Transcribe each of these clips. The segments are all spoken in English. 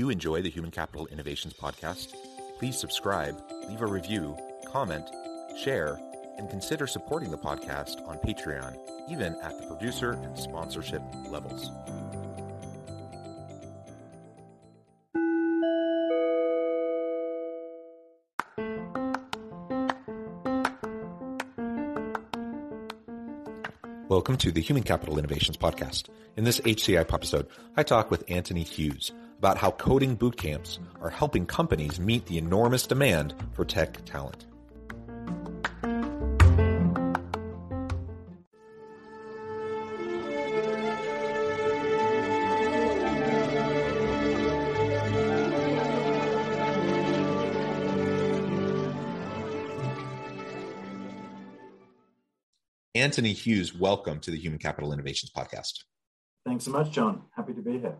You enjoy the Human Capital Innovations Podcast? Please subscribe, leave a review, comment, share, and consider supporting the podcast on Patreon, even at the producer and sponsorship levels. Welcome to the Human Capital Innovations Podcast. In this HCI episode, I talk with Anthony Hughes about how coding boot camps are helping companies meet the enormous demand for tech talent. Anthony Hughes, welcome to the Human Capital Innovations Podcast. Thanks so much, John. Happy to be here.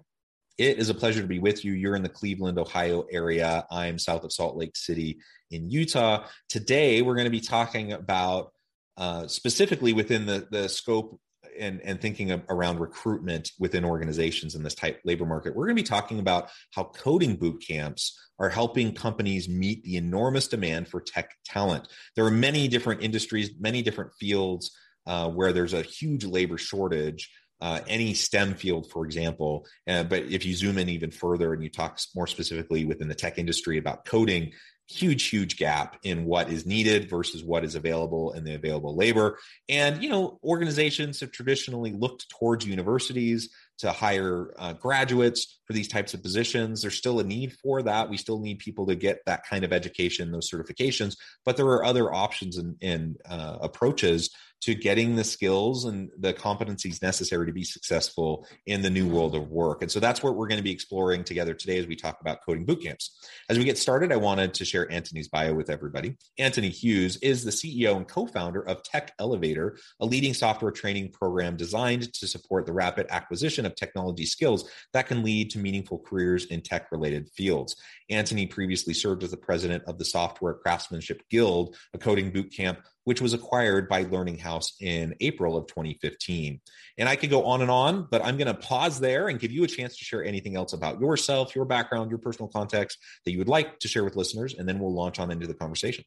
It is a pleasure to be with you. You're in the Cleveland, Ohio area. I'm south of Salt Lake City in Utah. Today, we're going to be talking about uh, specifically within the, the scope and, and thinking of, around recruitment within organizations in this type labor market. We're going to be talking about how coding boot camps are helping companies meet the enormous demand for tech talent. There are many different industries, many different fields uh, where there's a huge labor shortage uh, any STEM field, for example. Uh, but if you zoom in even further and you talk more specifically within the tech industry about coding, huge, huge gap in what is needed versus what is available in the available labor. And, you know, organizations have traditionally looked towards universities to hire uh, graduates for these types of positions. There's still a need for that. We still need people to get that kind of education, those certifications, but there are other options and, and uh, approaches to getting the skills and the competencies necessary to be successful in the new mm-hmm. world of work. And so that's what we're going to be exploring together today as we talk about coding boot camps. As we get started, I wanted to share Anthony's bio with everybody. Anthony Hughes is the CEO and co-founder of Tech Elevator, a leading software training program designed to support the rapid acquisition of technology skills that can lead to meaningful careers in tech related fields. Anthony previously served as the president of the Software Craftsmanship Guild, a coding boot camp which was acquired by Learning House in April of 2015. And I could go on and on, but I'm going to pause there and give you a chance to share anything else about yourself, your background, your personal context that you would like to share with listeners, and then we'll launch on into the conversation.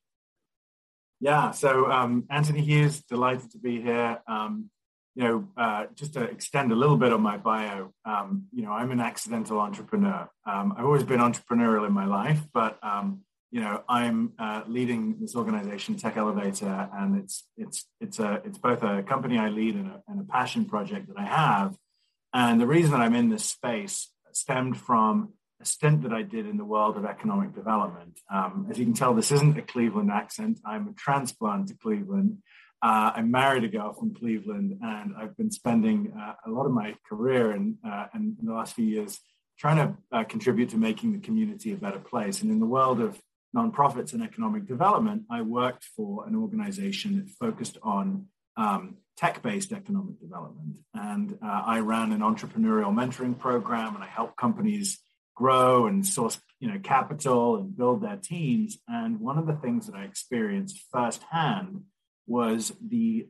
Yeah, so um, Anthony Hughes, delighted to be here. Um, you know, uh, just to extend a little bit on my bio, um, you know, I'm an accidental entrepreneur. Um, I've always been entrepreneurial in my life, but um, you know, I'm uh, leading this organization, Tech Elevator, and it's it's it's a it's both a company I lead and a, and a passion project that I have. And the reason that I'm in this space stemmed from a stint that I did in the world of economic development. Um, as you can tell, this isn't a Cleveland accent. I'm a transplant to Cleveland. Uh, I married a girl from Cleveland, and I've been spending uh, a lot of my career and, uh, and in the last few years trying to uh, contribute to making the community a better place. And in the world of nonprofits and economic development, I worked for an organization that focused on um, tech-based economic development, and uh, I ran an entrepreneurial mentoring program, and I helped companies grow and source, you know, capital and build their teams. And one of the things that I experienced firsthand was the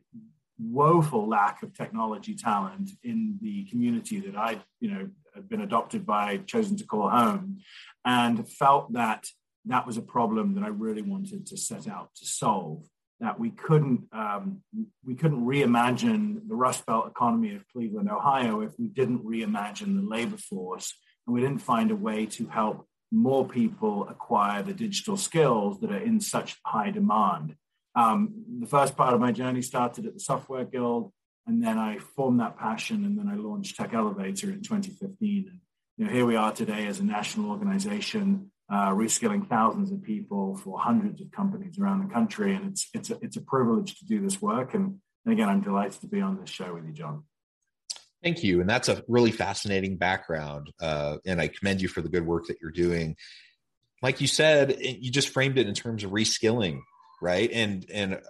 woeful lack of technology talent in the community that I, you know, had been adopted by, chosen to call home, and felt that that was a problem that I really wanted to set out to solve. That we couldn't um, we couldn't reimagine the Rust Belt economy of Cleveland, Ohio, if we didn't reimagine the labor force, and we didn't find a way to help more people acquire the digital skills that are in such high demand. Um, the first part of my journey started at the Software Guild, and then I formed that passion, and then I launched Tech Elevator in 2015. And you know, here we are today as a national organization uh, reskilling thousands of people for hundreds of companies around the country. And it's, it's, a, it's a privilege to do this work. And, and again, I'm delighted to be on this show with you, John. Thank you. And that's a really fascinating background. Uh, and I commend you for the good work that you're doing. Like you said, you just framed it in terms of reskilling, right? And and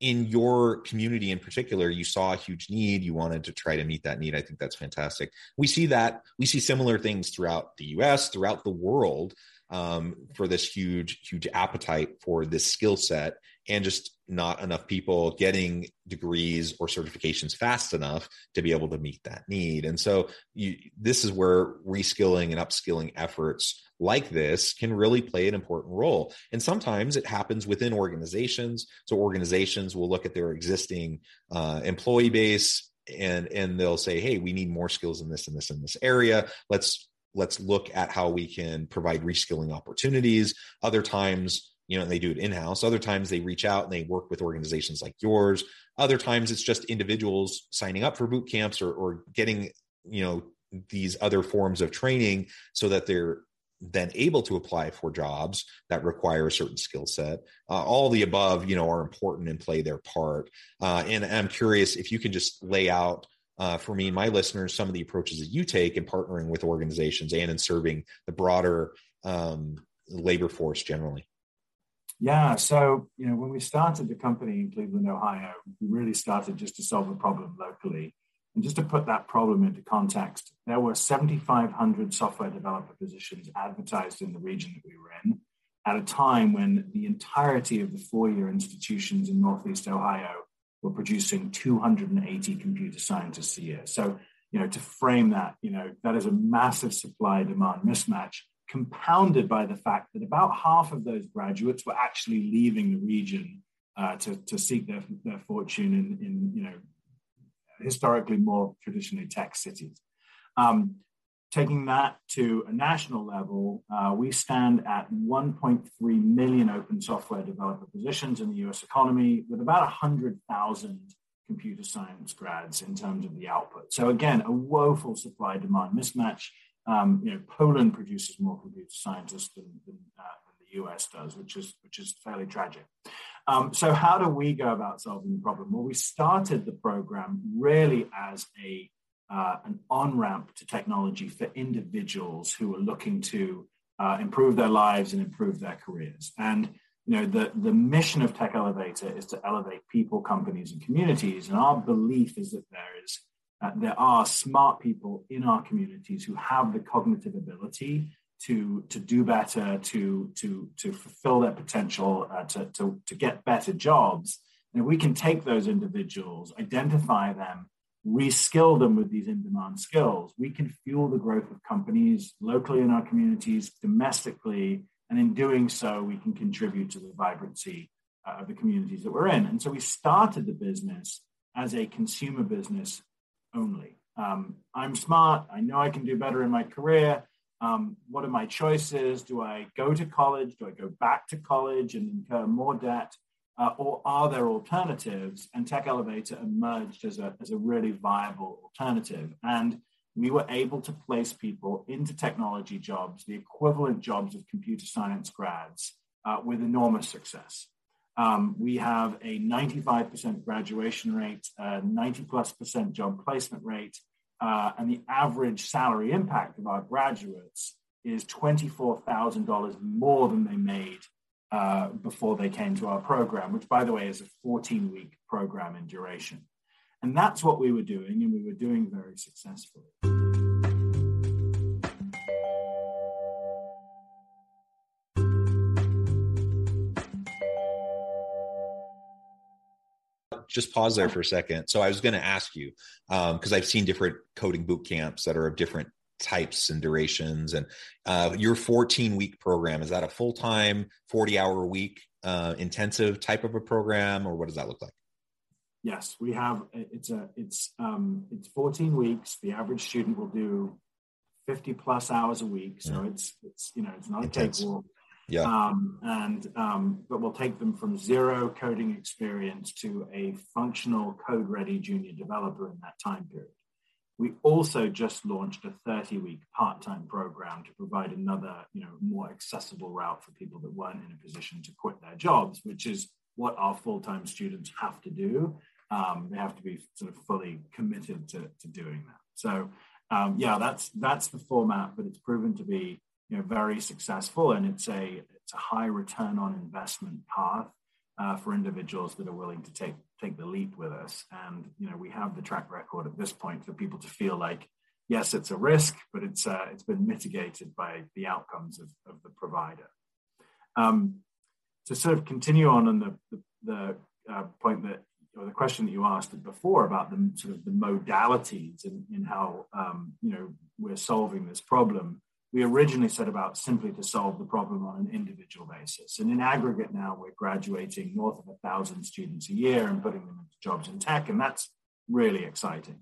in your community in particular, you saw a huge need. You wanted to try to meet that need. I think that's fantastic. We see that we see similar things throughout the U.S., throughout the world, um, for this huge, huge appetite for this skill set and just not enough people getting degrees or certifications fast enough to be able to meet that need. And so you, this is where reskilling and upskilling efforts like this can really play an important role. And sometimes it happens within organizations. So organizations will look at their existing uh, employee base and and they'll say, "Hey, we need more skills in this and this and this area. Let's let's look at how we can provide reskilling opportunities." Other times you know, and they do it in house. Other times they reach out and they work with organizations like yours. Other times it's just individuals signing up for boot camps or, or getting, you know, these other forms of training so that they're then able to apply for jobs that require a certain skill set. Uh, all the above, you know, are important and play their part. Uh, and I'm curious if you can just lay out uh, for me and my listeners some of the approaches that you take in partnering with organizations and in serving the broader um, labor force generally. Yeah, so you know, when we started the company in Cleveland, Ohio, we really started just to solve a problem locally. And just to put that problem into context, there were 7,500 software developer positions advertised in the region that we were in at a time when the entirety of the four-year institutions in Northeast Ohio were producing 280 computer scientists a year. So, you know, to frame that, you know, that is a massive supply-demand mismatch compounded by the fact that about half of those graduates were actually leaving the region uh, to, to seek their, their fortune in, in, you know, historically more traditionally tech cities. Um, taking that to a national level, uh, we stand at 1.3 million open software developer positions in the US economy with about 100,000 computer science grads in terms of the output. So again, a woeful supply demand mismatch um, you know, Poland produces more computer scientists than, than, uh, than, the US does, which is which is fairly tragic. Um, so, how do we go about solving the problem? Well, we started the program really as a uh, an on ramp to technology for individuals who are looking to uh, improve their lives and improve their careers. And you know, the, the mission of Tech Elevator is to elevate people, companies, and communities. And our belief is that there is uh, there are smart people in our communities who have the cognitive ability to, to do better, to, to, to fulfill their potential, uh, to, to, to get better jobs. And if we can take those individuals, identify them, reskill them with these in demand skills, we can fuel the growth of companies locally in our communities, domestically. And in doing so, we can contribute to the vibrancy uh, of the communities that we're in. And so we started the business as a consumer business only. Um, I'm smart. I know I can do better in my career. Um, what are my choices? Do I go to college? Do I go back to college and incur more debt? Uh, or are there alternatives? And Tech Elevator emerged as a, as a really viable alternative. And we were able to place people into technology jobs, the equivalent jobs of computer science grads, uh, with enormous success. Um, we have a 95% graduation rate, 90 plus percent job placement rate, uh, and the average salary impact of our graduates is $24,000 more than they made uh, before they came to our program, which, by the way, is a 14 week program in duration. And that's what we were doing, and we were doing very successfully. Just pause there for a second. So I was going to ask you because um, I've seen different coding boot camps that are of different types and durations. And uh, your 14 week program is that a full time, 40 hour a week uh, intensive type of a program, or what does that look like? Yes, we have. It's a it's um, it's 14 weeks. The average student will do 50 plus hours a week. So yeah. it's it's you know it's not Intense. a cakewalk. Yeah. Um, and um, but we'll take them from zero coding experience to a functional code ready junior developer in that time period. We also just launched a 30 week part time program to provide another, you know, more accessible route for people that weren't in a position to quit their jobs, which is what our full time students have to do. Um, they have to be sort of fully committed to, to doing that. So um, yeah, that's that's the format, but it's proven to be you know very successful, and it's a it's a high return on investment path uh, for individuals that are willing to take take the leap with us. And you know, we have the track record at this point for people to feel like, yes, it's a risk, but it's uh, it's been mitigated by the outcomes of, of the provider. Um, to sort of continue on on the the, the uh, point that or the question that you asked before about the sort of the modalities in, in how um, you know we're solving this problem we originally set about simply to solve the problem on an individual basis. And in aggregate now, we're graduating north of a thousand students a year and putting them into jobs in tech, and that's really exciting.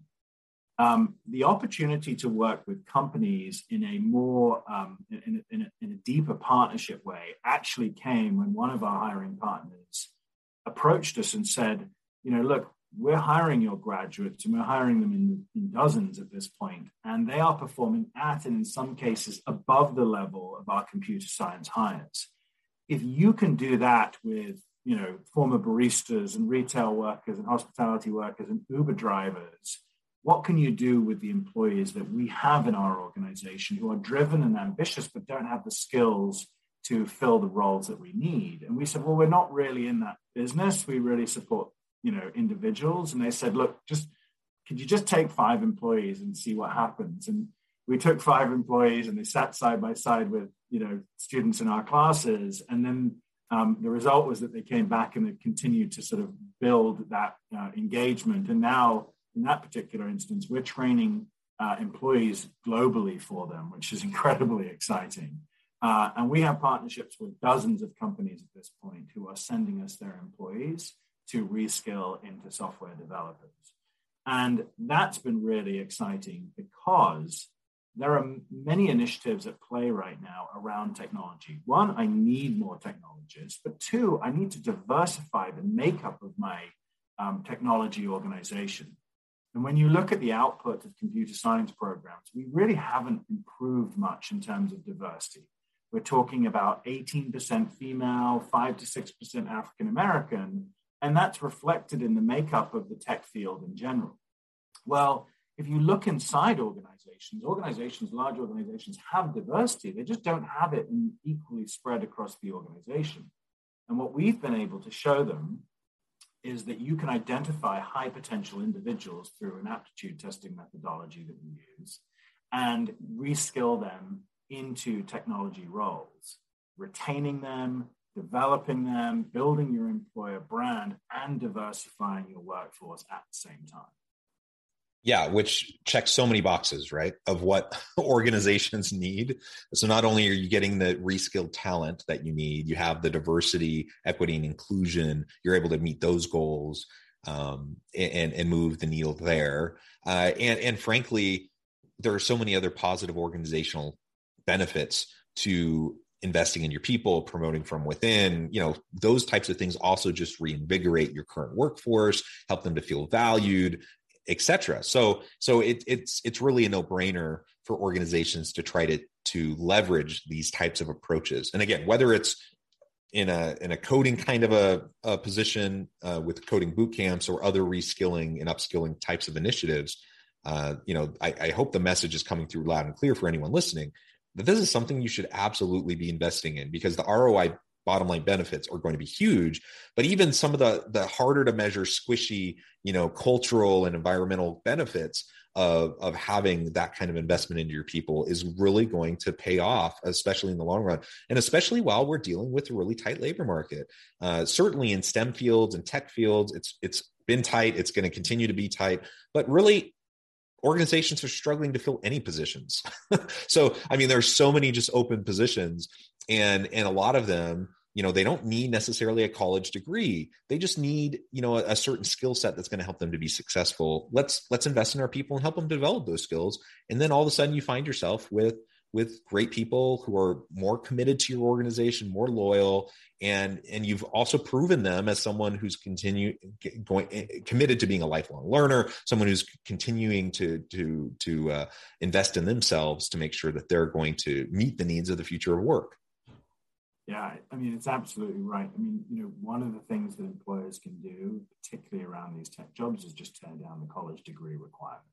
Um, the opportunity to work with companies in a more um, in, in, a, in a deeper partnership way actually came when one of our hiring partners approached us and said, you know, look, we're hiring your graduates and we're hiring them in, in, dozens at this point, and they are performing at and in some cases above the level of our computer science hires. If you can do that with you know former baristas and retail workers and hospitality workers and Uber drivers, what can you do with the employees that we have in our organization who are driven and ambitious but don't have the skills to fill the roles that we need? And we said, well, we're not really in that business. We really support you know individuals. And they said look just could you just take five employees and see what happens? And we took five employees and they sat side by side with you know students in our classes. And then um, the result was that they came back and they continued to sort of build that uh, engagement. And now in that particular instance we're training uh, employees globally for them which is incredibly exciting. Uh, and we have partnerships with dozens of companies at this point who are sending us their employees to reskill into software developers. And that's been really exciting because there are many initiatives at play right now around technology. One, I need more technologists, but two, I need to diversify the makeup of my um, technology organization. And when you look at the output of computer science programs, we really haven't improved much in terms of diversity. We're talking about 18% female, 5 to 6% African American, and that's reflected in the makeup of the tech field in general. Well, if you look inside organizations, organizations, large organizations have diversity. They just don't have it equally spread across the organization. And what we've been able to show them is that you can identify high potential individuals through an aptitude testing methodology that we use and reskill them into technology roles, retaining them, developing them, building your employer brand, and diversifying your workforce at the same time. Yeah, which checks so many boxes, right? Of what organizations need. So not only are you getting the reskilled talent that you need, you have the diversity, equity, and inclusion. You're able to meet those goals um, and and move the needle there. Uh, and and frankly, there are so many other positive organizational benefits to investing in your people promoting from within you know those types of things also just reinvigorate your current workforce help them to feel valued etc so so it, it's it's really a no-brainer for organizations to try to to leverage these types of approaches. And again whether it's in a in a coding kind of a, a position uh, with coding boot camps or other reskilling and upskilling types of initiatives uh, you know I, I hope the message is coming through loud and clear for anyone listening that this is something you should absolutely be investing in because the ROI bottom line benefits are going to be huge. But even some of the the harder to measure squishy you know cultural and environmental benefits of of having that kind of investment into your people is really going to pay off especially in the long run. And especially while we're dealing with a really tight labor market. Uh, certainly in stem fields and tech fields it's it's been tight. It's going to continue to be tight. But really organizations are struggling to fill any positions. so, I mean, there's so many just open positions, and and a lot of them, you know, they don't need necessarily a college degree. They just need, you know, a, a certain skill set that's going to help them to be successful. Let's let's invest in our people and help them develop those skills, and then all of a sudden you find yourself with with great people who are more committed to your organization, more loyal, and and you've also proven them as someone who's continue going eh, committed to being a lifelong learner, someone who's continuing to to to uh, invest in themselves to make sure that they're going to meet the needs of the future of work. Yeah, I mean, it's absolutely right. I mean, you know, one of the things that employers can do, particularly around these tech jobs, is just turn down the college degree requirement.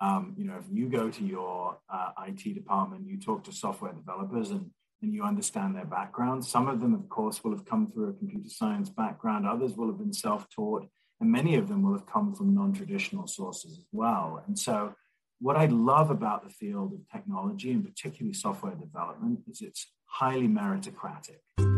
Um, you know, if you go to your uh, IT department, you talk to software developers and, and you understand their background. Some of them, of course, will have come through a computer science background, others will have been self taught, and many of them will have come from non traditional sources as well. And so, what I love about the field of technology and particularly software development is it's highly meritocratic.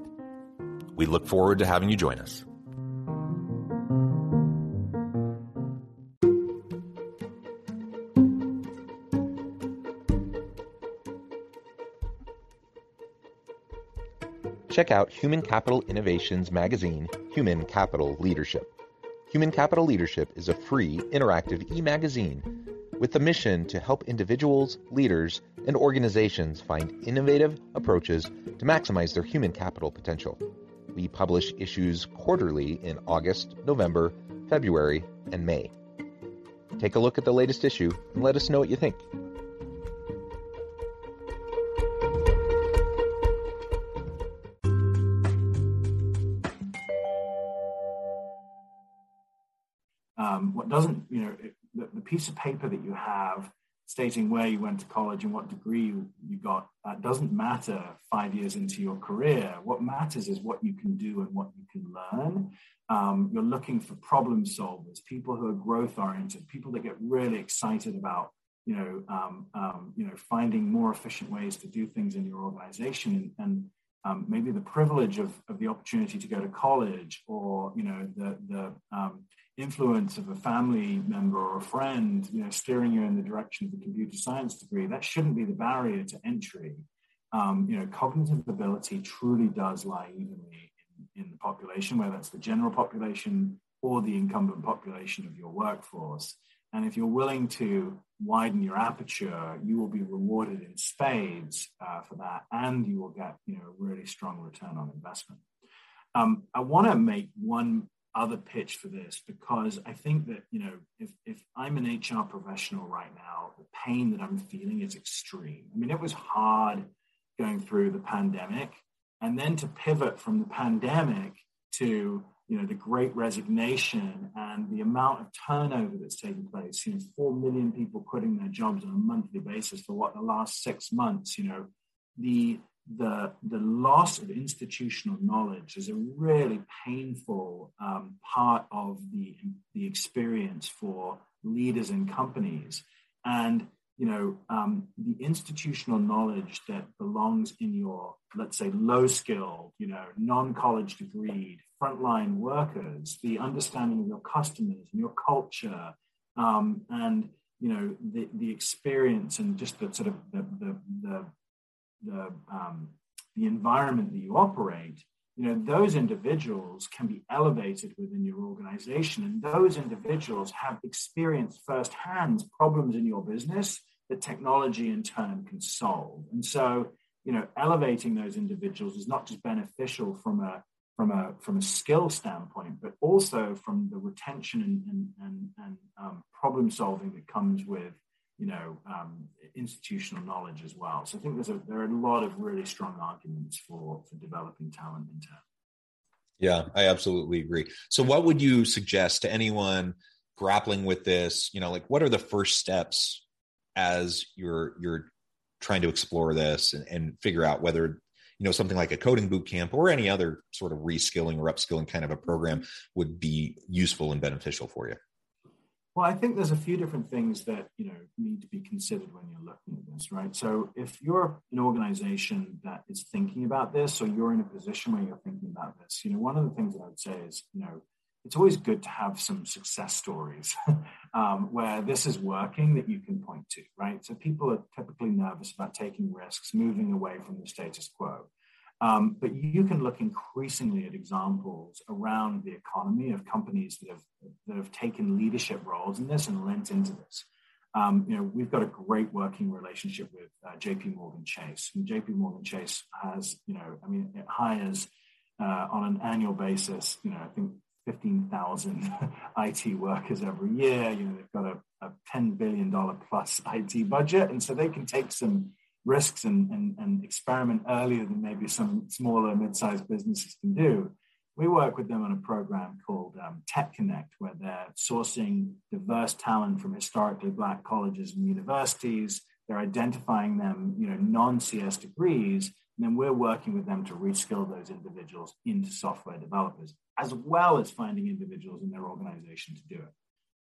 We look forward to having you join us. check out Human Capital Innovations magazine, Human Capital Leadership. Human Capital Leadership is a free, interactive e magazine with the mission to help individuals, leaders, and organizations find innovative approaches to maximize their human capital potential. We publish issues quarterly in August, November, February, and May. Take a look at the latest issue and let us know what you think. Um, what doesn't, you know, it, the, the, piece of paper that you have stating where you went to college and what degree you, you got, that doesn't matter five years into your career. What matters is what you can do and what you can learn. Um, you're looking for problem solvers, people who are growth oriented, people that get really excited about you know, um, um, you know, finding more efficient ways to do things in your organization, and, and um, maybe the privilege of, of the opportunity to go to college, or you know, the the um, influence of a family member or a friend, you know, steering you in the direction of a computer science degree, that shouldn't be the barrier to entry. Um, you know, cognitive ability truly does lie evenly in, in the population, whether it's the general population or the incumbent population of your workforce. And if you're willing to widen your aperture, you will be rewarded in spades uh, for that, and you will get you know a really strong return on investment. Um, I want to make one other pitch for this because I think that, you know, if, if I'm an HR professional right now, the pain that I'm feeling is extreme. I mean, it was hard going through the pandemic and then to pivot from the pandemic to, you know, the great resignation and the amount of turnover that's taking place, you know, 4 million people quitting their jobs on a monthly basis for what the last six months, you know, the the, the loss of institutional knowledge is a really painful um, part of the, the experience for leaders and companies. And, you know, um, the institutional knowledge that belongs in your, let's say, low skilled, you know, non college degreed, frontline workers, the understanding of your customers and your culture, um, and, you know, the, the experience and just the sort of the, the, the the um, the environment that you operate, you know, those individuals can be elevated within your organization, and those individuals have experienced firsthand problems in your business that technology in turn can solve. And so, you know, elevating those individuals is not just beneficial from a from a from a skill standpoint, but also from the retention and and, and, and um, problem solving that comes with you know, um, institutional knowledge as well. So I think there's a, there are a lot of really strong arguments for, for developing talent in tech. Yeah, I absolutely agree. So what would you suggest to anyone grappling with this you know like what are the first steps as you're you're trying to explore this and, and figure out whether you know something like a coding boot camp or any other sort of reskilling or upskilling kind of a program would be useful and beneficial for you well, I think there's a few different things that you know need to be considered when you're looking at this, right? So if you're an organization that is thinking about this, or you're in a position where you're thinking about this, you know, one of the things that I would say is, you know, it's always good to have some success stories um, where this is working that you can point to, right? So people are typically nervous about taking risks, moving away from the status quo. Um, but you can look increasingly at examples around the economy of companies that have that have taken leadership roles in this and lent into this. Um, you know, we've got a great working relationship with uh, J.P. Morgan Chase. And J.P. Morgan Chase has, you know, I mean, it hires uh, on an annual basis. You know, I think 15,000 IT workers every year. You know, they've got a, a $10 billion plus IT budget. And so they can take some risks and, and, and experiment earlier than maybe some smaller mid-sized businesses can do. We work with them on a program called um, Tech Connect, where they're sourcing diverse talent from historically Black colleges and universities. They're identifying them, you know, non-CS degrees, and then we're working with them to reskill those individuals into software developers, as well as finding individuals in their organization to do it.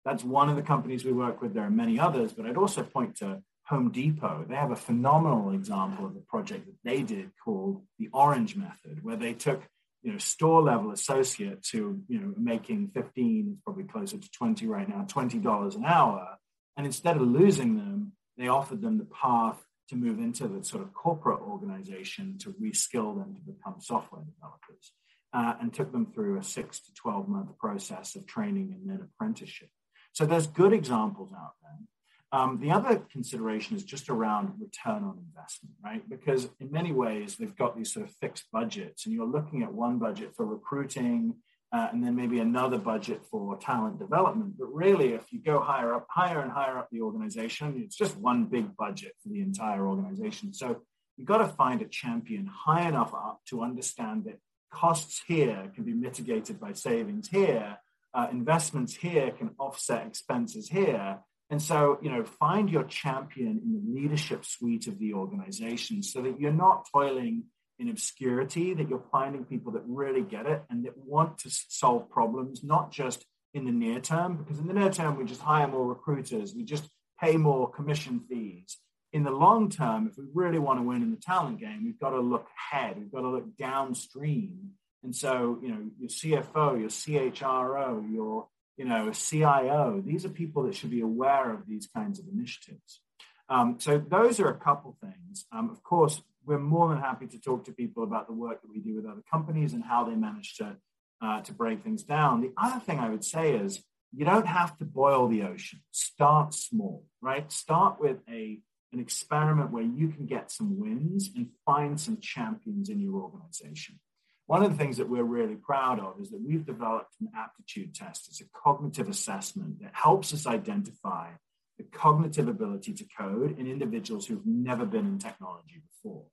That's one of the companies we work with. There are many others, but I'd also point to Home Depot, they have a phenomenal example of a project that they did called the Orange Method, where they took you know store level associate to you know making 15 it's probably closer to 20 right now $20 an hour. And instead of losing them they offered them the path to move into the sort of corporate organization to reskill them to become software developers uh, and took them through a six to 12 month process of training and then apprenticeship. So there's good examples out there um, the other consideration is just around return on investment, right? Because in many ways, they've got these sort of fixed budgets, and you're looking at one budget for recruiting, uh, and then maybe another budget for talent development. But really, if you go higher up, higher and higher up the organization, it's just one big budget for the entire organization. So you've got to find a champion high enough up to understand that costs here can be mitigated by savings here, uh, investments here can offset expenses here and so, you know, find your champion in the leadership suite of the organization so that you're not toiling in obscurity, that you're finding people that really get it and that want to solve problems, not just in the near term, because in the near term, we just hire more recruiters, we just pay more commission fees. In the long term, if we really want to win in the talent game, we've got to look ahead, we've got to look downstream. And so, you know, your CFO, your CHRO, your you know, a CIO. These are people that should be aware of these kinds of initiatives. Um, so those are a couple things. Um, of course, we're more than happy to talk to people about the work that we do with other companies and how they manage to uh, to break things down. The other thing I would say is you don't have to boil the ocean. Start small, right? Start with a an experiment where you can get some wins and find some champions in your organization. One of the things that we're really proud of is that we've developed an aptitude test. It's a cognitive assessment that helps us identify the cognitive ability to code in individuals who've never been in technology before.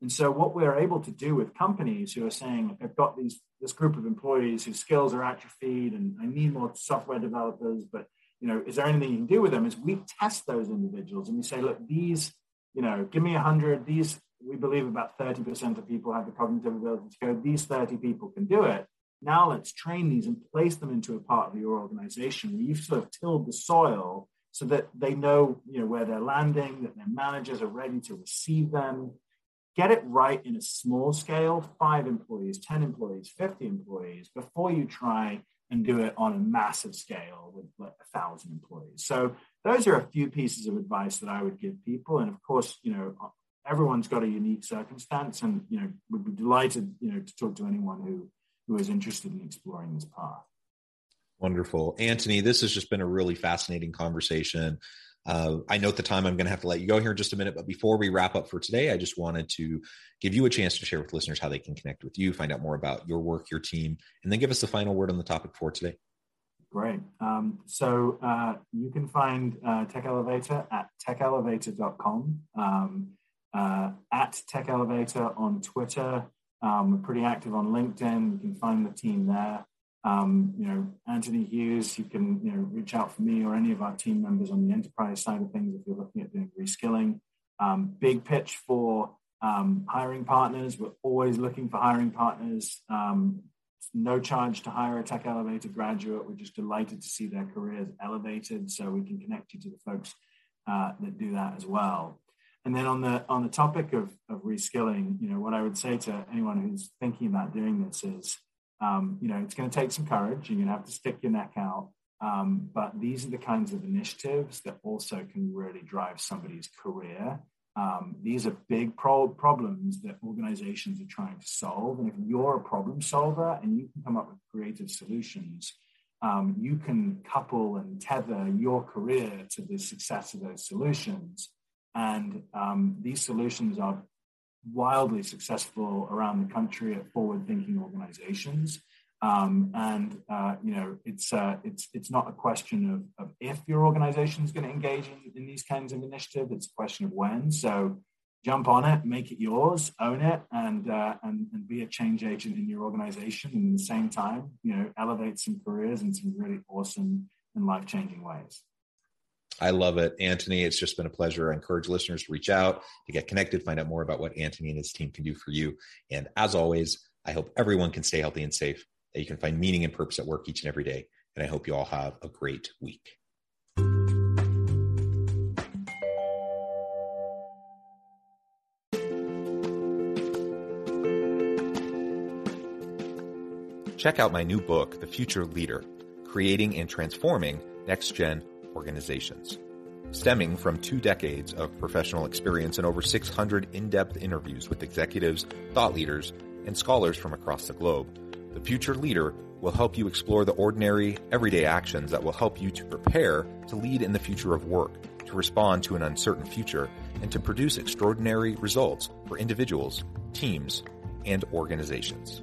And so what we're able to do with companies who are saying, I've got these this group of employees whose skills are atrophied and I need more software developers, but you know, is there anything you can do with them? Is we test those individuals and we say, look, these, you know, give me a hundred, these we believe about 30% of people have the cognitive ability to code. These 30 people can do it. Now let's train these and place them into a part of your organization where you've sort of tilled the soil so that they know, you know where they're landing, that their managers are ready to receive them. Get it right in a small scale, five employees, 10 employees, 50 employees, before you try and do it on a massive scale with like a thousand employees. So those are a few pieces of advice that I would give people. And of course, you know, everyone's got a unique circumstance, and you know, would be delighted, you know, to talk to anyone who who is interested in exploring this path. Wonderful, Anthony. This has just been a really fascinating conversation. Uh, I note the time I'm going to have to let you go here in just a minute, but before we wrap up for today, I just wanted to give you a chance to share with listeners how they can connect with you, find out more about your work, your team, and then give us the final word on the topic for today. Great. Um, so uh, you can find uh, Tech Elevator at techelevator.com. Um, uh, at Tech Elevator on Twitter. Um, we're pretty active on LinkedIn. You can find the team there. um, you know, Anthony Hughes, you can, you know, reach out for me or any of our team members on the enterprise side of things if you're looking at doing reskilling. Um, big pitch for um, hiring partners. We're always looking for hiring partners. Um, no charge to hire a Tech Elevator graduate. We're just delighted to see their careers elevated, so we can connect you to the folks uh, that do that as well. And then on the on the topic of, of reskilling, you know, what I would say to anyone who's thinking about doing this is, um, you know, it's going to take some courage. You're going to have to stick your neck out. Um, but these are the kinds of initiatives that also can really drive somebody's career. Um, these are big pro- problems that organizations are trying to solve. And if you're a problem solver and you can come up with creative solutions, um, you can couple and tether your career to the success of those solutions. And um, these solutions are wildly successful around the country at forward-thinking organizations. Um, and uh, you know, it's uh, it's it's not a question of, of if your organization is going to engage in, in these kinds of initiatives. It's a question of when. So jump on it, make it yours, own it, and uh, and and be a change agent in your organization. And at the same time, you know, elevate some careers in some really awesome and life changing ways. I love it. Anthony, it's just been a pleasure. I encourage listeners to reach out, to get connected, find out more about what Anthony and his team can do for you. And as always, I hope everyone can stay healthy and safe, that you can find meaning and purpose at work each and every day. And I hope you all have a great week. Check out my new book, The Future Leader Creating and Transforming Next Gen organizations. Stemming from two decades of professional experience and over 600 in-depth interviews with executives, thought leaders, and scholars from across the globe, the Future Leader will help you explore the ordinary, everyday actions that will help you to prepare to lead in the future of work, to respond to an uncertain future, and to produce extraordinary results for individuals, teams, and organizations.